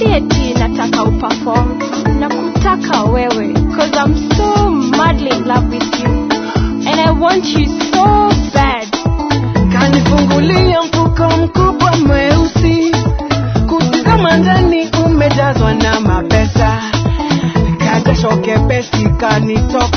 si eti nataka uperform. Na kutaka wewe cause I'm so madly in love with you. And I want you so bad kanifungulia mfuko mkubwa mweusi. Kutizama ndani umejazwa na mapesa. Kajasho kepesi kanitoka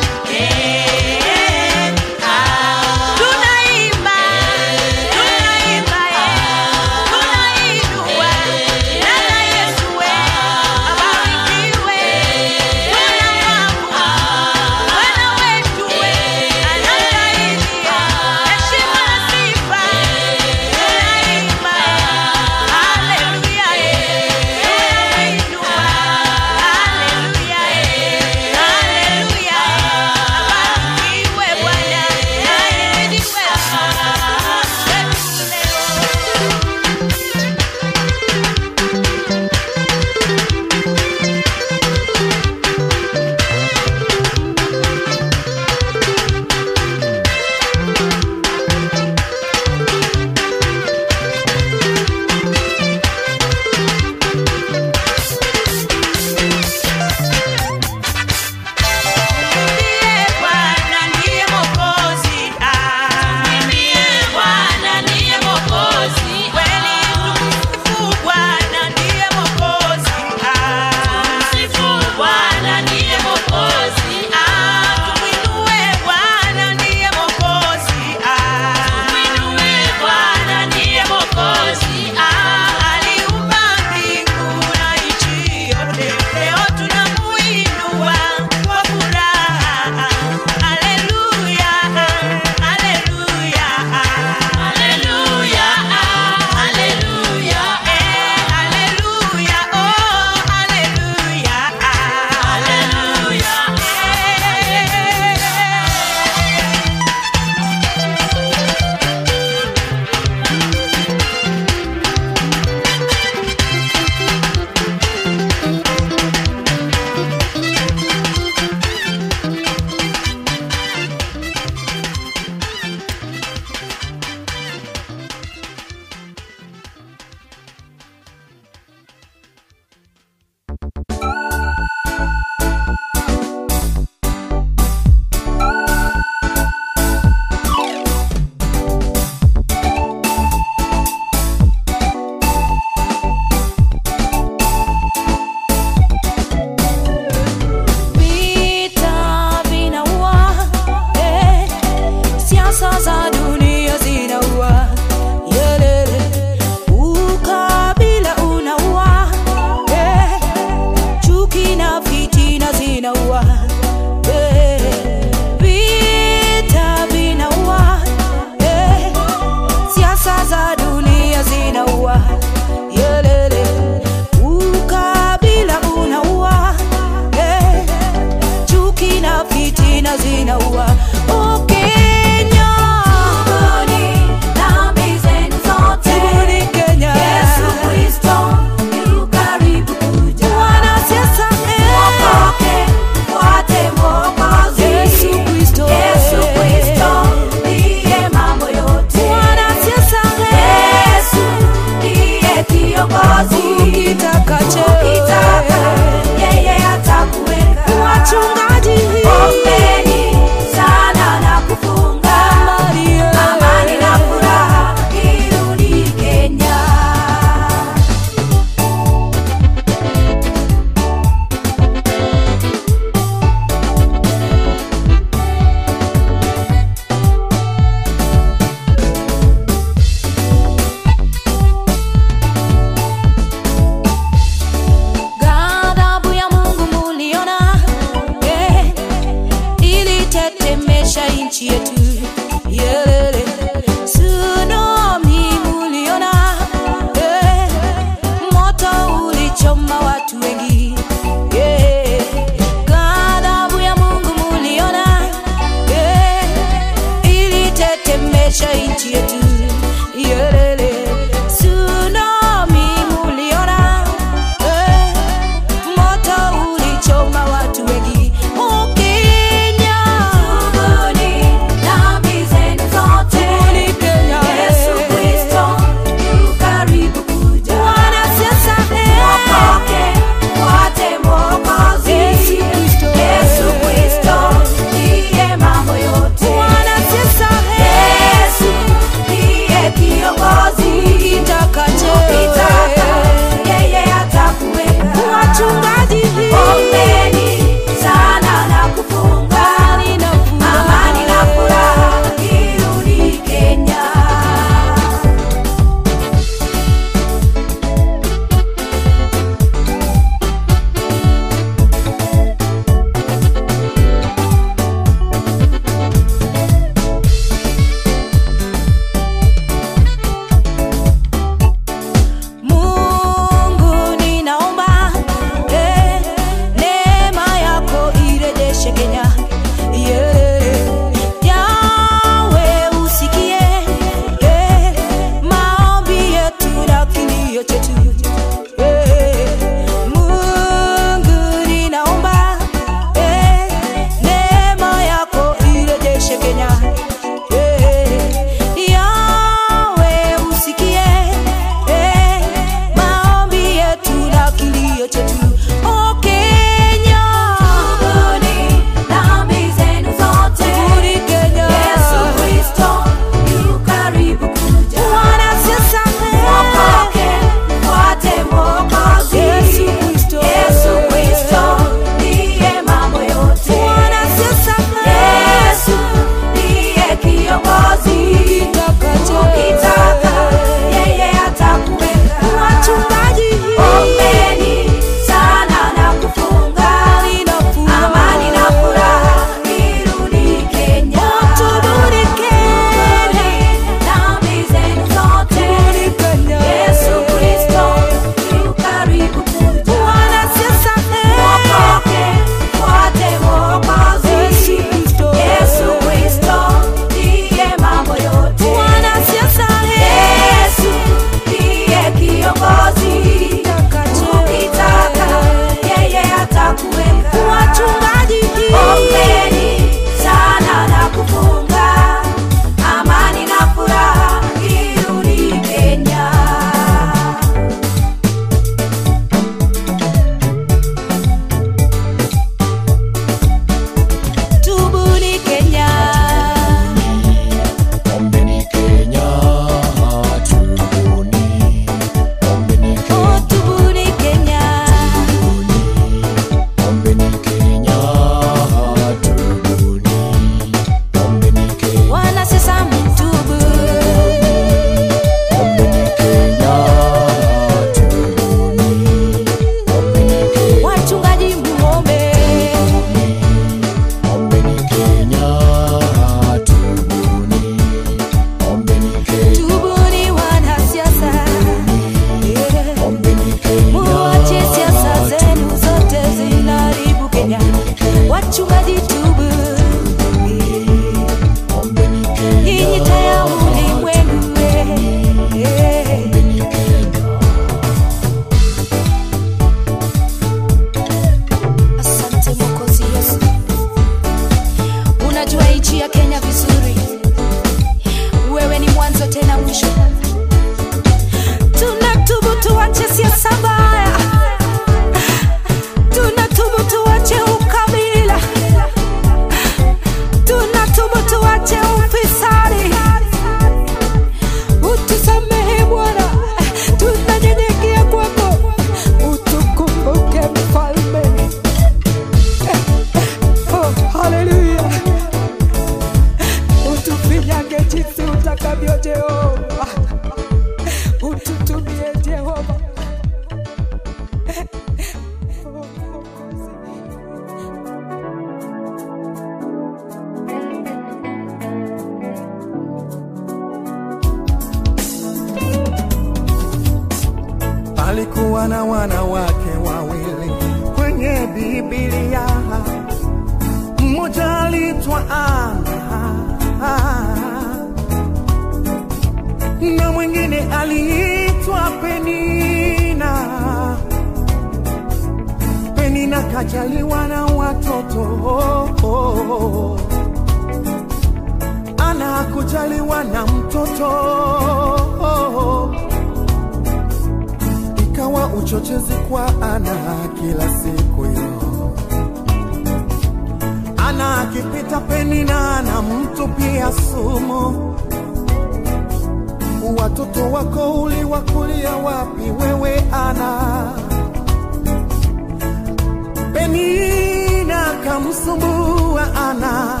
kamsumbua Ana,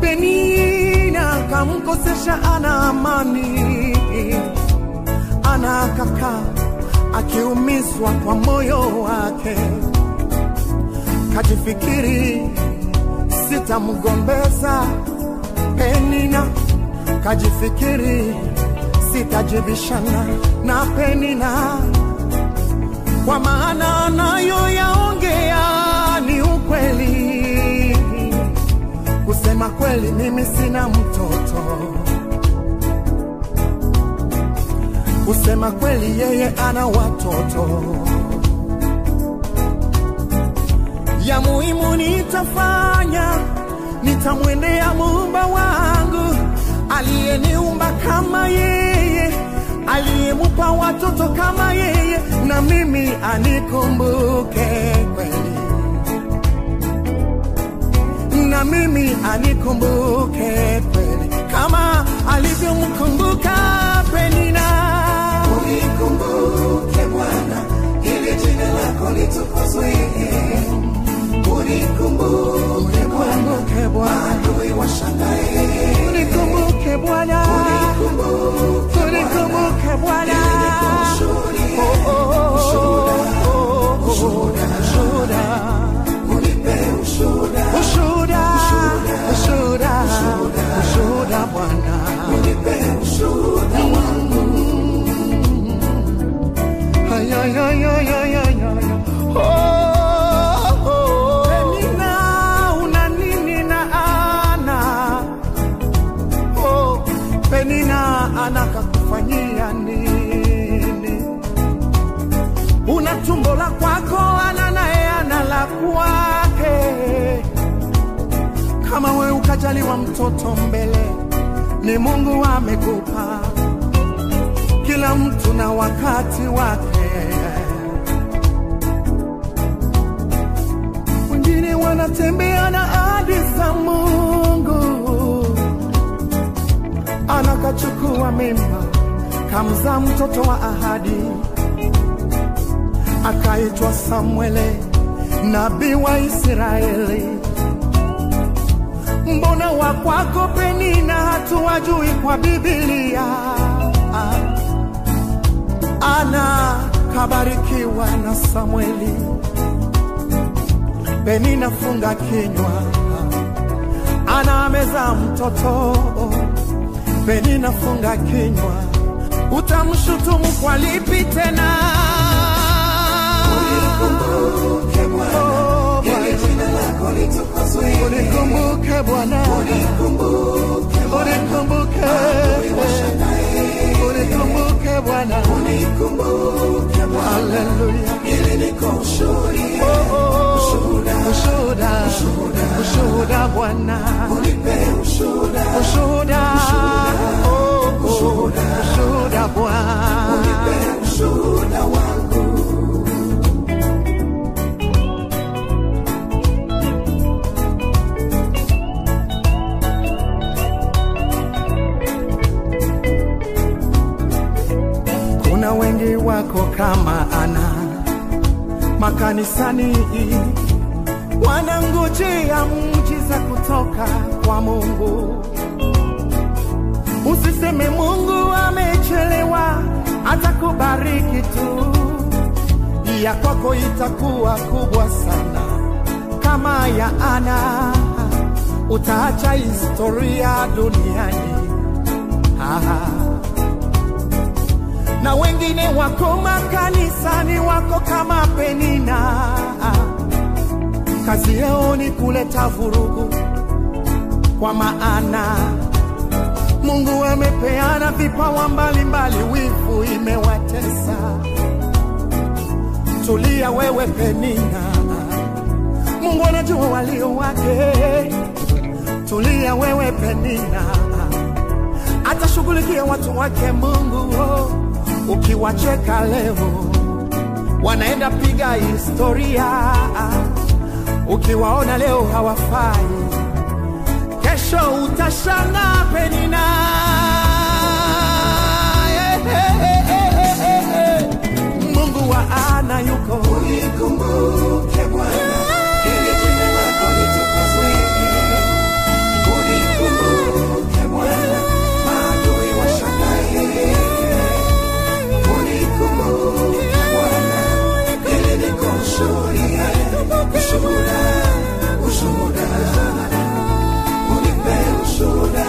Penina kamkosesha Ana amani. Ana kaka akiumizwa kwa moyo wake, kajifikiri sitamgombeza. Penina, kajifikiri sitajibishana. Na Penina, kwa maana anayoyaongea Kusema kweli, mimi sina mtoto kusema kweli, yeye ana watoto. Ya muhimu nitafanya, nitamwendea muumba wangu aliyeniumba kama yeye, aliyemupa watoto kama yeye, na mimi anikumbuke kweli, na mimi anikumbuke kweli, kama alivyomkumbuka Penina. Unikumbuke Bwana, ili jina lako litukuzwe. Unikumbuke Bwana, maadui washangae. Unikumbuke Bwana, unikumbuke Bwana. Oh, oh, oh, oh, oh, ushuhuda. Ushuhuda, Bwana. Penina, una Ana? Oh, Penina tumbo la Kama we ukajaliwa mtoto mbele, ni Mungu amekupa kila mtu na wakati wake. Wengine wanatembea na ahadi za Mungu, anakachukua mimba kamzaa mtoto wa ahadi, akaitwa Samuele, nabii wa Israeli. Mbona wa kwako Penina hatuwajui kwa Biblia? Ana kabarikiwa na Samueli, Penina funga kinywa, Ana ameza mtoto, Penina funga kinywa, utamshutumu kwa lipi tena? Unikumbuke Bwana, unikumbuke, unikumbuke Bwana, haleluya. Oh, oh, ushuhuda, ushuhuda Bwana, ushuhuda, oh, oh, ushuhuda Bwana. Kuna ya kwako itakuwa kubwa sana kama ya Ana, utaacha historia duniani. Aha. na wengine wako makanisani, wako kama Penina, kazi yao ni kuleta vurugu, kwa maana Mungu amepeana vipawa mbalimbali, wivu imewatesa. Tulia wewe Penina, Mungu anajua walio wake. Tulia wewe Penina, atashughulikia watu wake Mungu. Oh, ukiwacheka leo wanaenda piga historia, ukiwaona leo hawafai, kesho utashangaa Penina. Wa ana yuko, unikumbuke Bwana, ili jina lako litukuzwe. Unikumbuke Bwana, maadui washangae. Unikumbuke Bwana, ili nikushuhudie. Ushuhuda, ushuhuda. Unipe ushuhuda,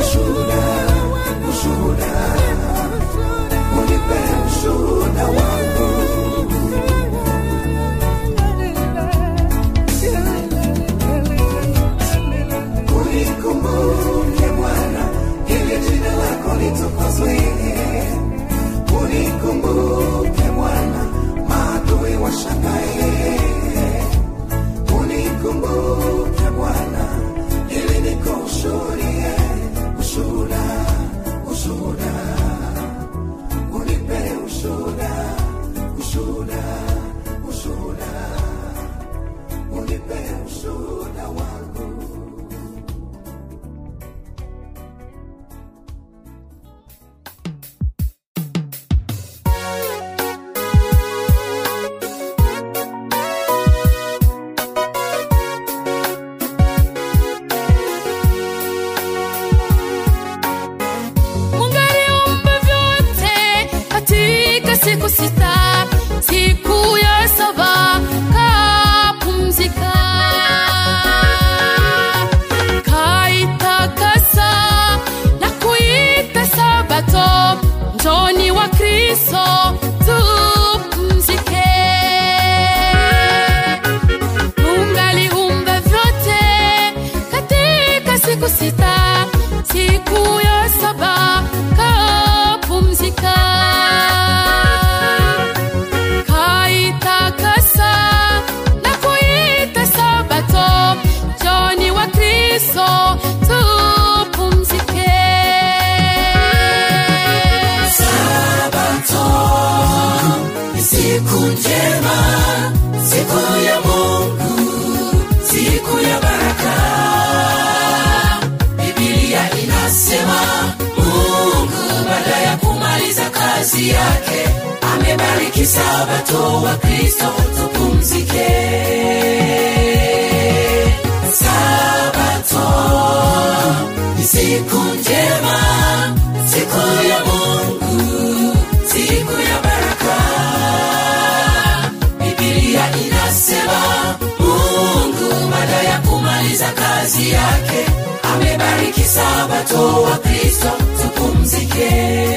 ushuhuda, ushuhuda. Unipe ushuhuda wangu. Washangae. Unikumbuke Bwana, ili nikushuhudie. Kazi yake amebariki Sabato wa Kristo tupumzike. Sabato ni siku njema, siku ya Mungu, siku ya baraka. bibilia inasema Mungu baada ya kumaliza kazi yake amebariki Sabato wa Kristo tupumzike.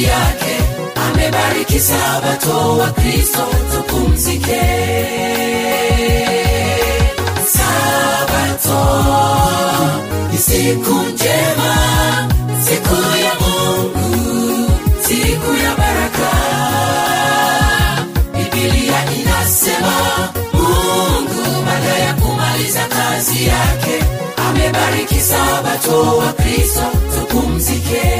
Kazi yake. Amebariki Sabato wa Kristo tupumzike. Sabato ni siku njema siku ya mungu siku ya baraka. Bibilia inasema mungu baada ya kumaliza kazi yake amebariki sabato wa kristo tupumzike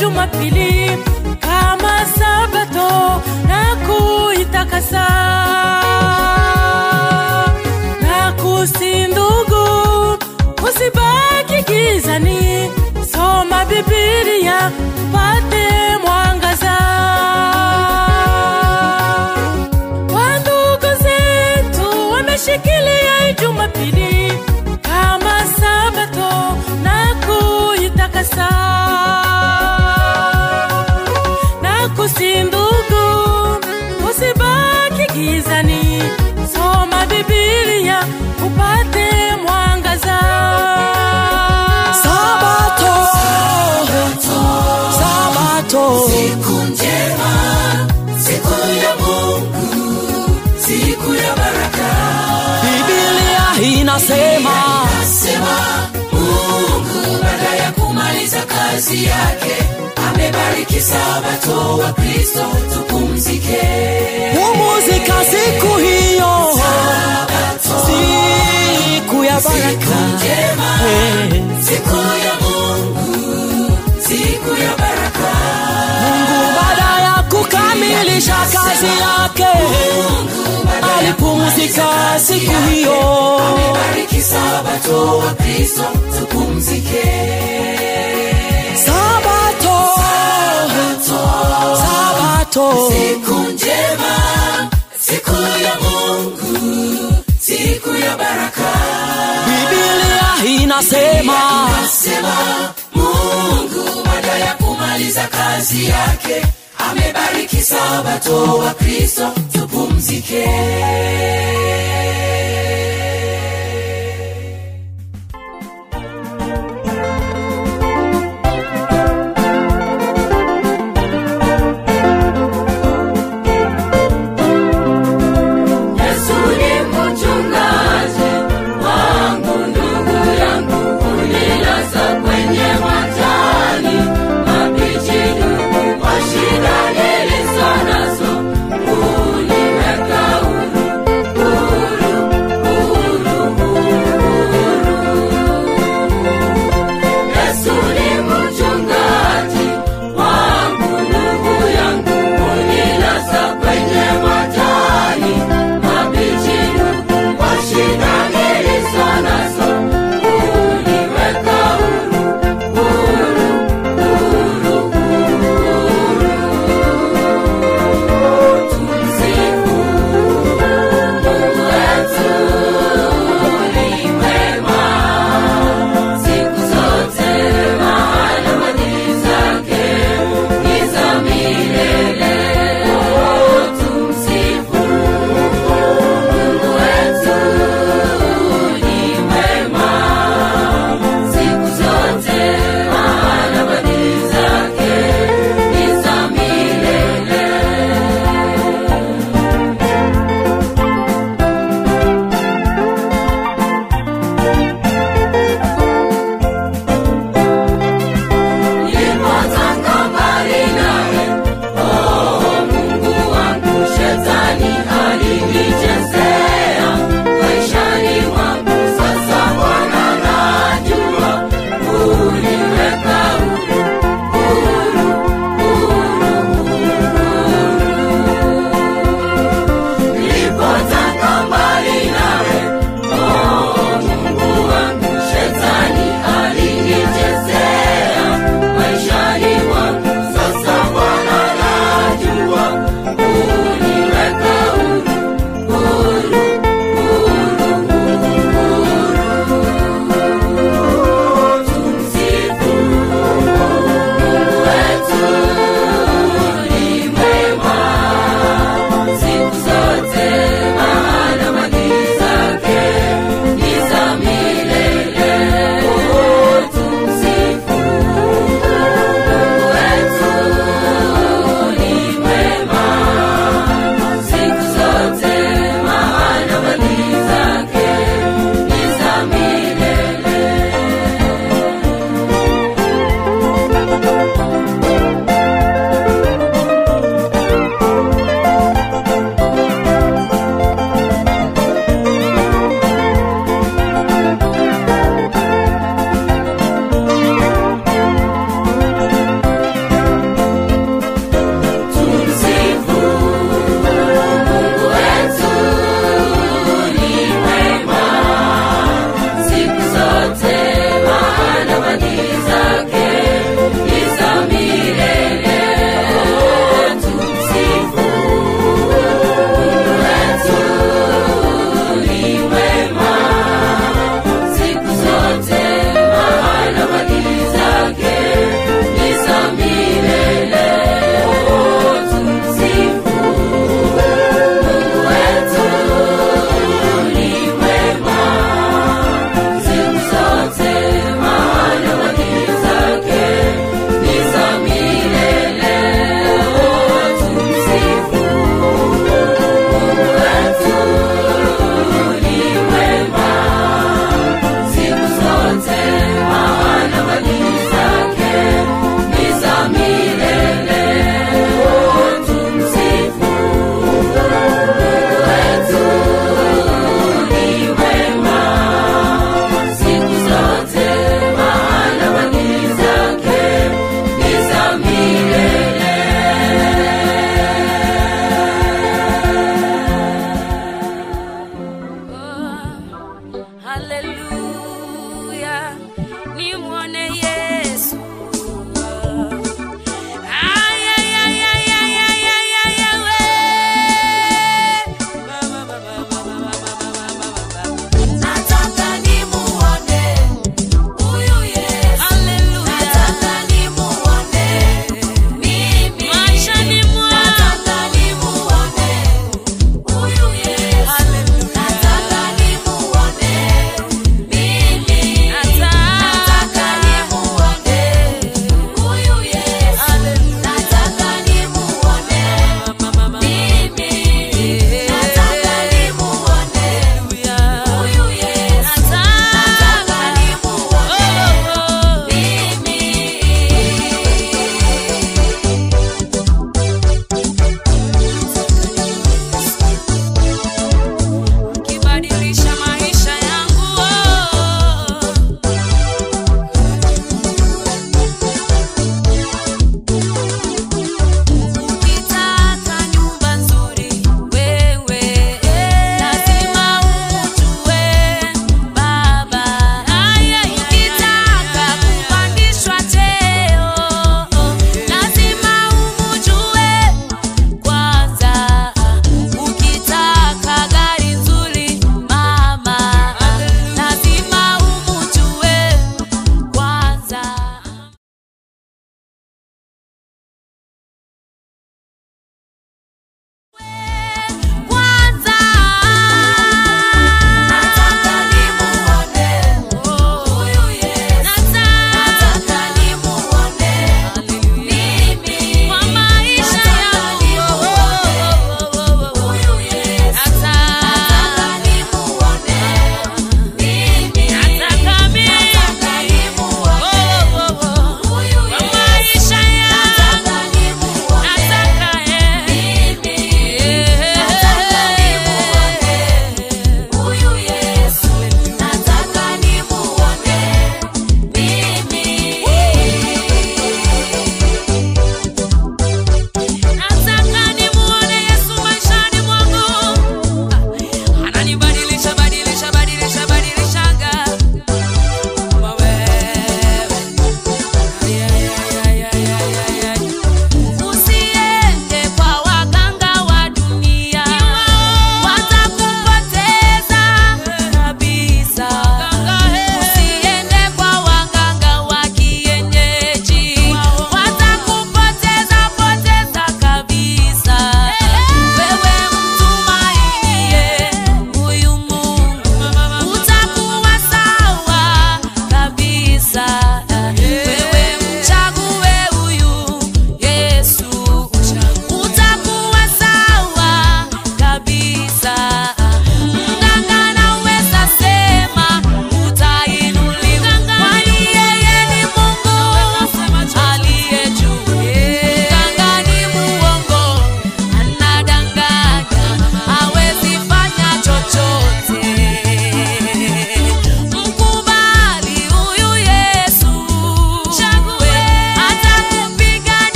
jumapili gizani soma Biblia upate mwangaza. Sabato, Sabato, siku njema siku ya mungu siku ya baraka. Biblia inasema Nasema Mungu baada ya kumaliza kazi yake amebariki sabato wa Kristo tupumzike. pumzika siku hiyo, Sabato siku ya baraka. Mungu, baada ya kukamilisha kazi yake alipumzika siku hiyo. Sabato tupumzike. Sabato, Sabato, siku njema Biblia inasema mungu baada ya kumaliza kazi yake amebariki sabato wa kristo. Tupumzike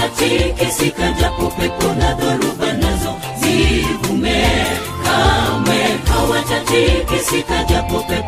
haitatikisika, japo pepo na dhoruba nazo zivume, kamwe hawatatikisika, japo pepo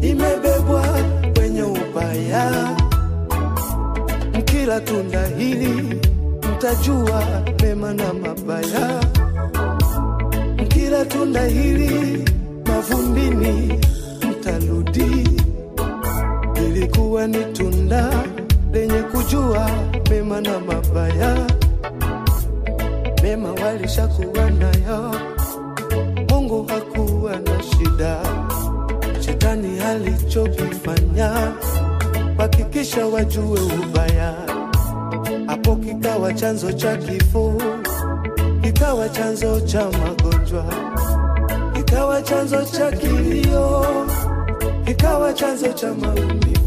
imebebwa kwenye ubaya Mkila tunda hili mtajua mema na mabaya. Mkila tunda hili mavumbini mtarudi. Ilikuwa ni tunda lenye kujua mema na mabaya. Mema walishakuwa nayo, Mungu hakuwa na shida gani alichokifanya, hakikisha wajue ubaya. Hapo kikawa chanzo cha kifo, kikawa chanzo cha magonjwa, kikawa chanzo cha kilio, kikawa chanzo cha maumivu.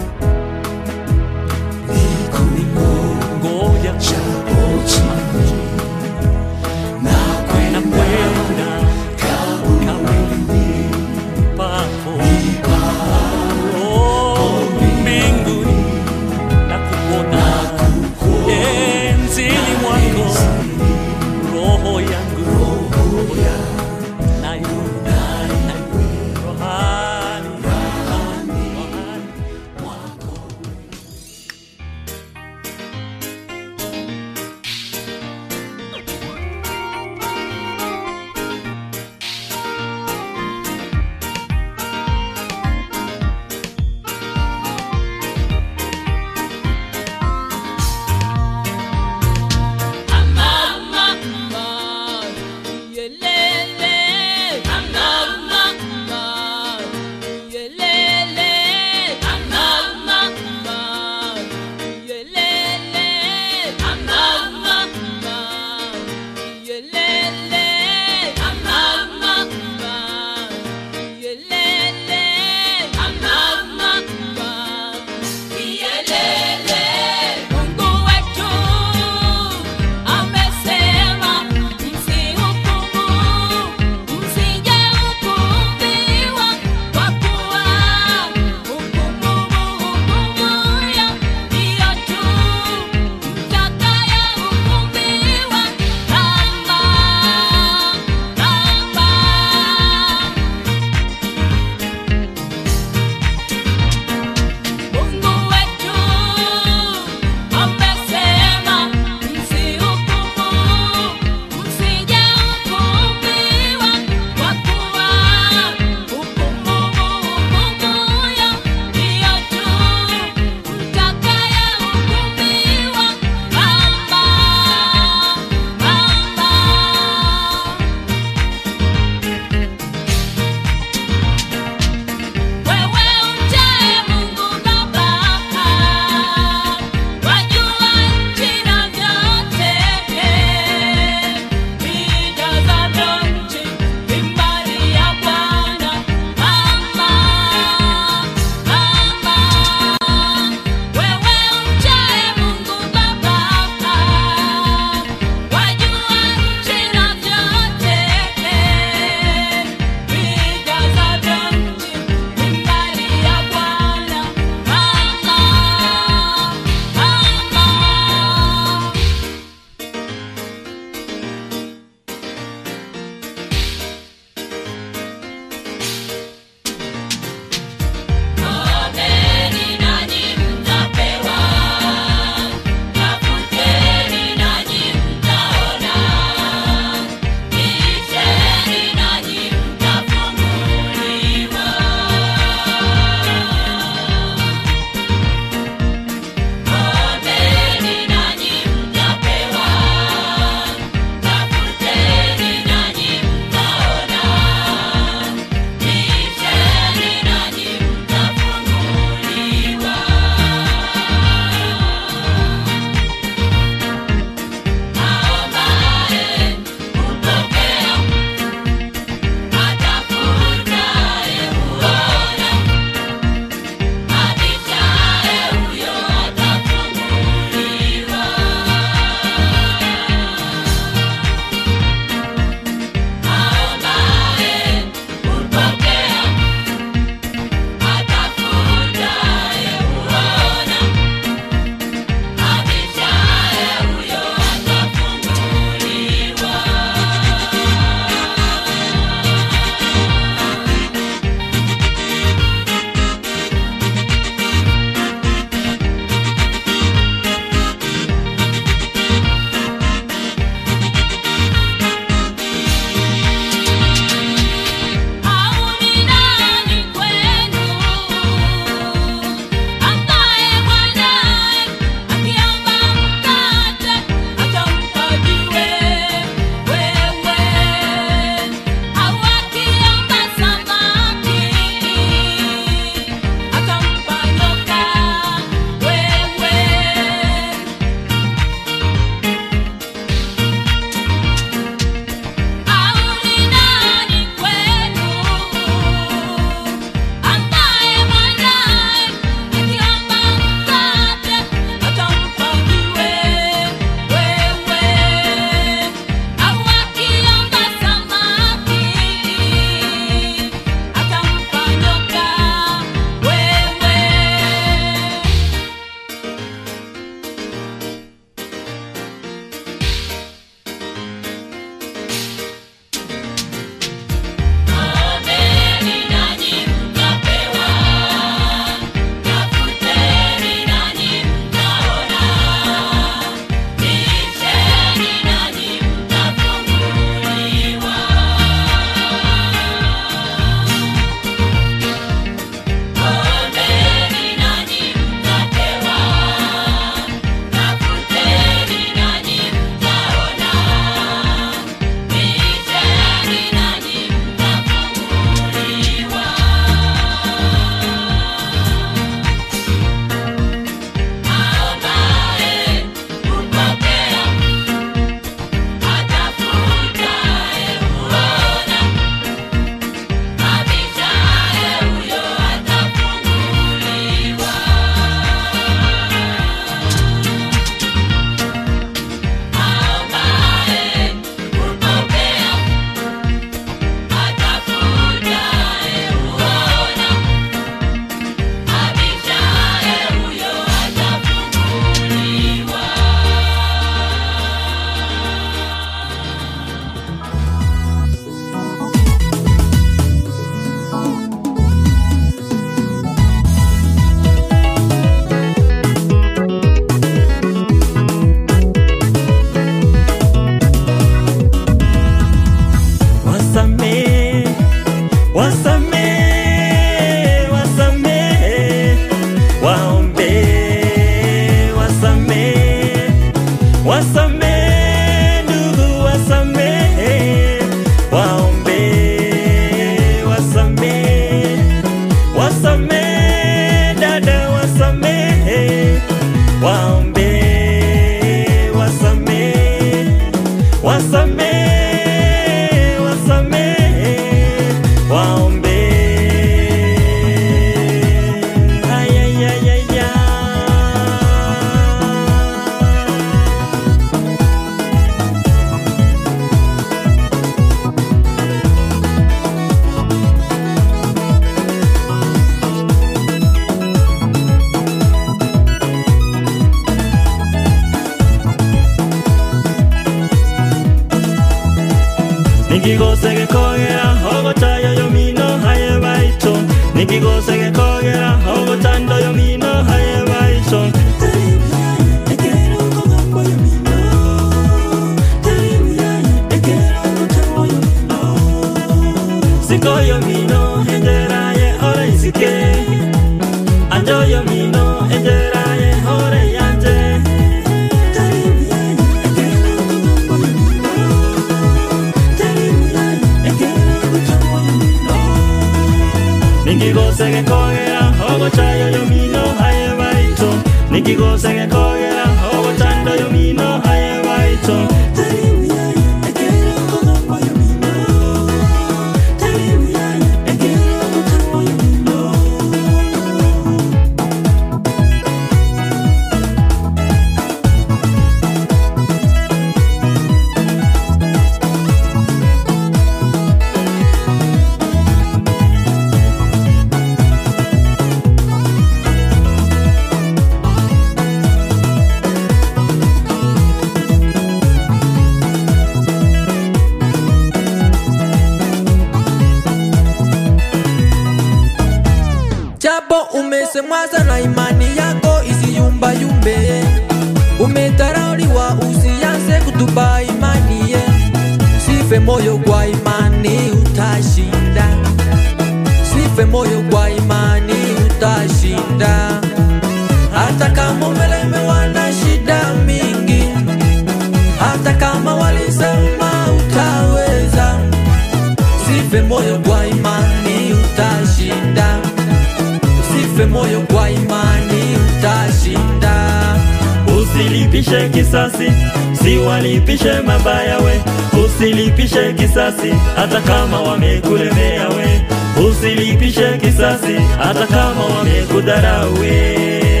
Usilipishe kisasi hata kama wamekulemea we. Usilipishe kisasi hata kama wamekudharau we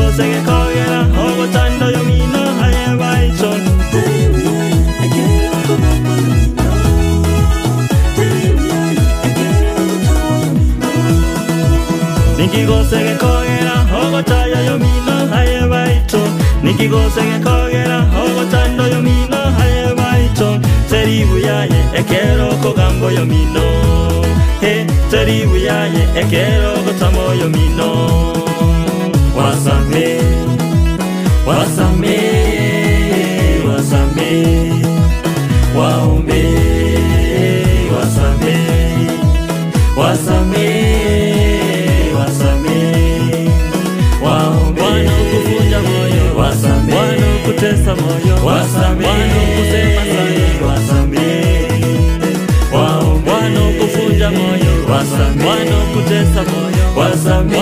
của sẽ nghe khó nghe là hô của tan đâu yêu mình nó hay em vai tròn Niki go se ge kogera hogo ta ya yo mi no hae bai to Niki go se ge kogera hogo ta no yo mi no hae bai to Seribu ya ye ekero ko gambo yo mi no He seribu ya ye ekero ko tamo yo mi no wasame wasamee, wasamee, waombe wasamee, wasamee, wasamee, waombe wanaokuvunja moyo wasamee, wanaokutesa moyo wasamee, wanaokusema sana wasamee, waombe wanaokuvunja moyo wasamee, wanaokutesa moyo wasame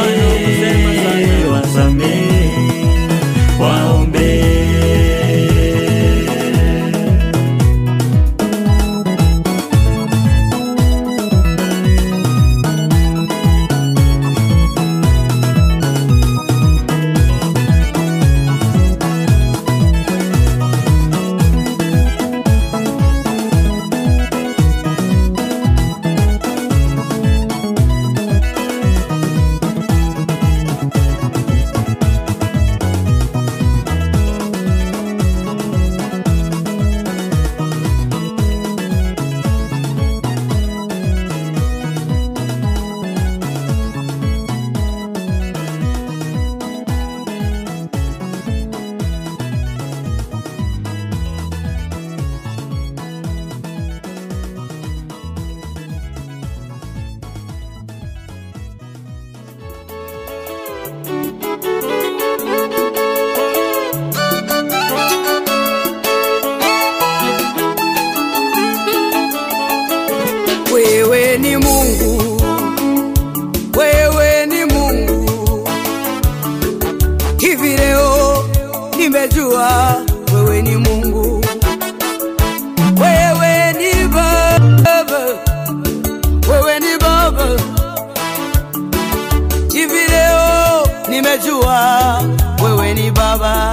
wewe ni Baba,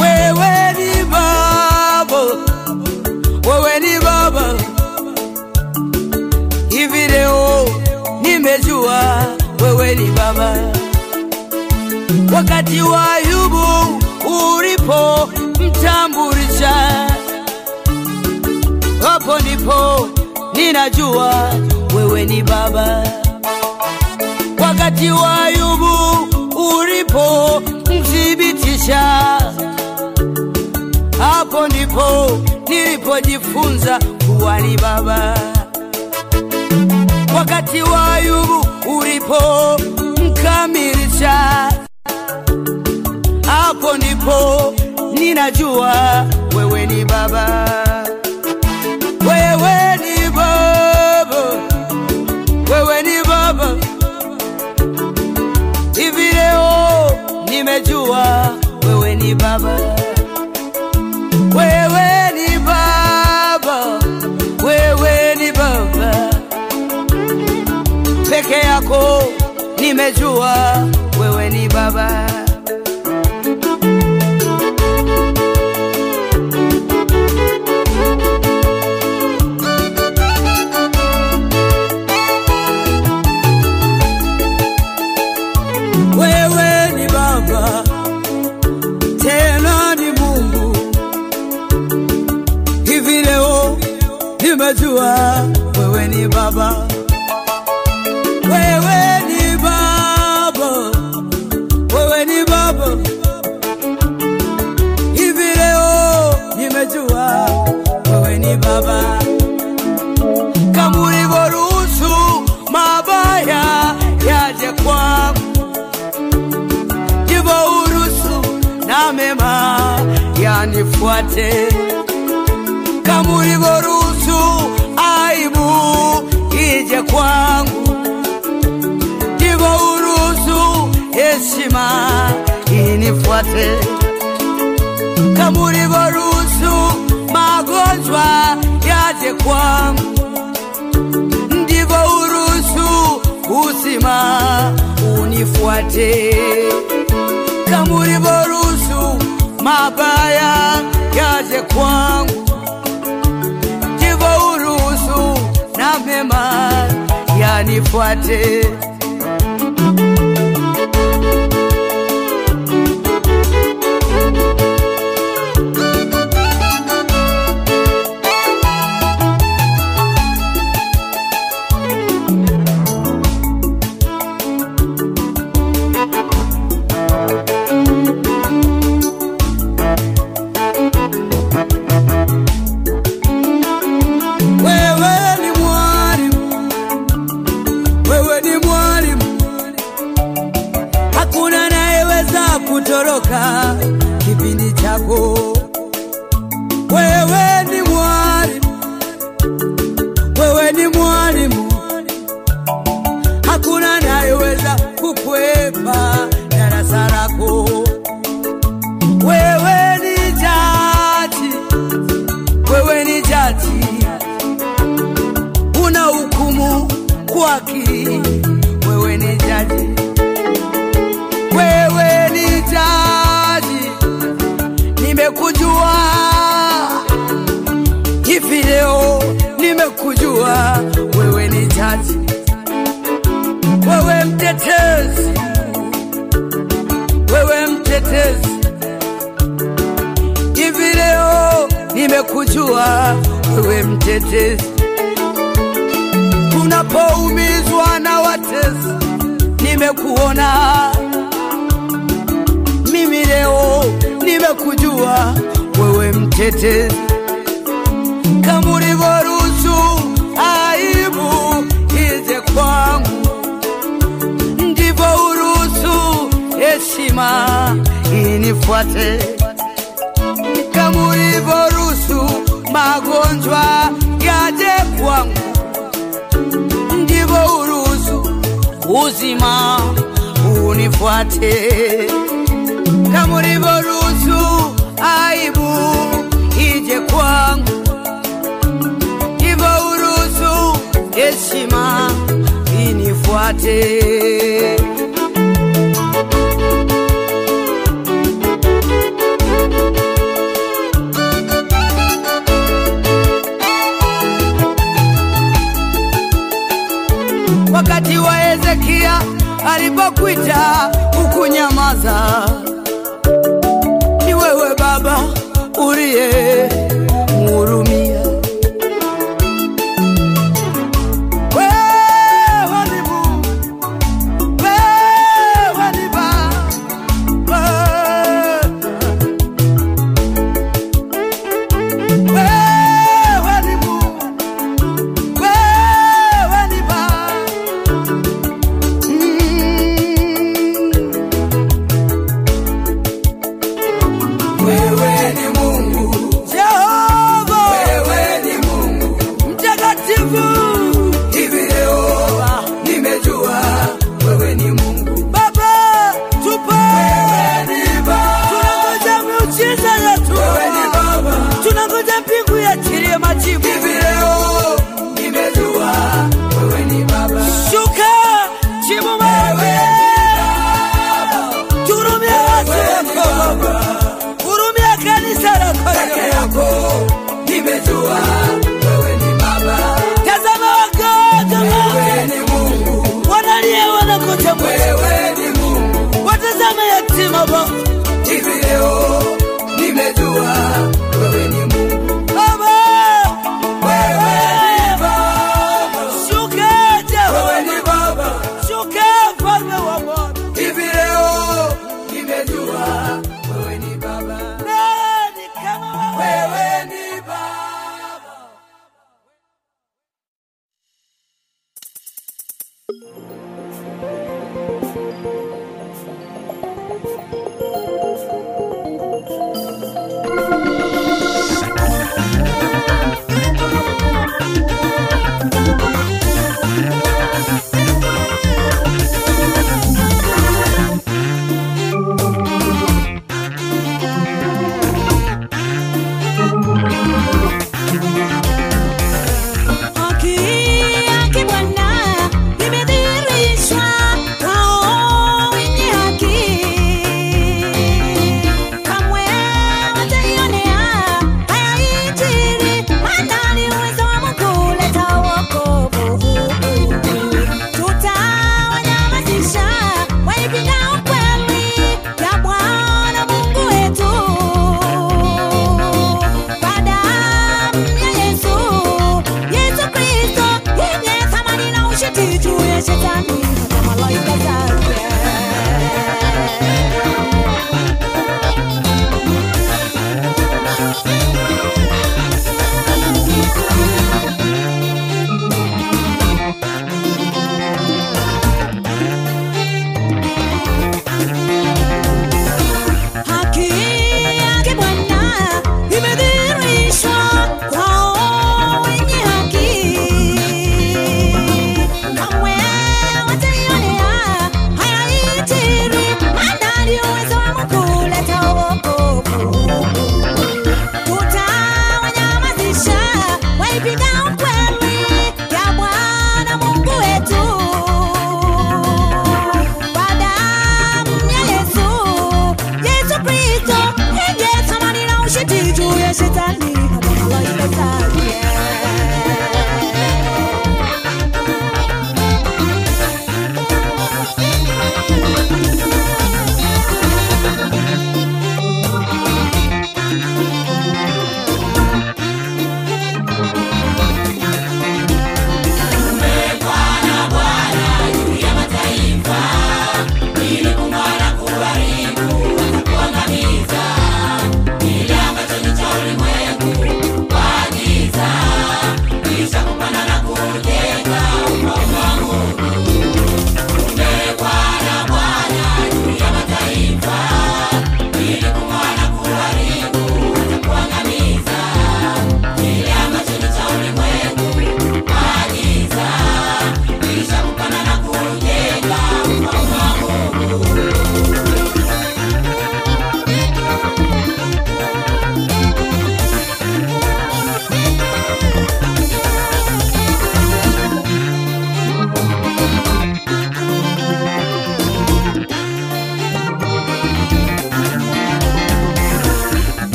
wewe ni Baba, wewe ni Baba. Hivi leo nimejua wewe ni Baba wakati wa Ayubu ulipo mtambulisha, hapo ndipo ninajua wewe ni Baba. Wakati wa Ayubu mthibitisha, hapo ndipo nilipojifunza kuwali Baba. Wakati wa Ayubu ulipo mkamilisha hapo ndipo ninajua wewe ni baba, wewe ni baba, wewe ni baba. Hivi leo nimejua ni baba, wewe ni baba, wewe ni baba. Peke yako, nimejua. Wewe ni baba. Nimejua wewe ni baba. Wewe ni baba. Wewe ni baba. Hivi leo nimejua wewe ni baba. Kama mabaya yaje kwangu. Ndivyo uruhusu na mema yanifuate, kama inifuate, kama ulivyoruhusu magonjwa yaje kwangu, ndivyo uruhusu unifuate. Kama ulivyoruhusu mabaya yaje kwangu, ndivyo uruhusu na mema yanifuate.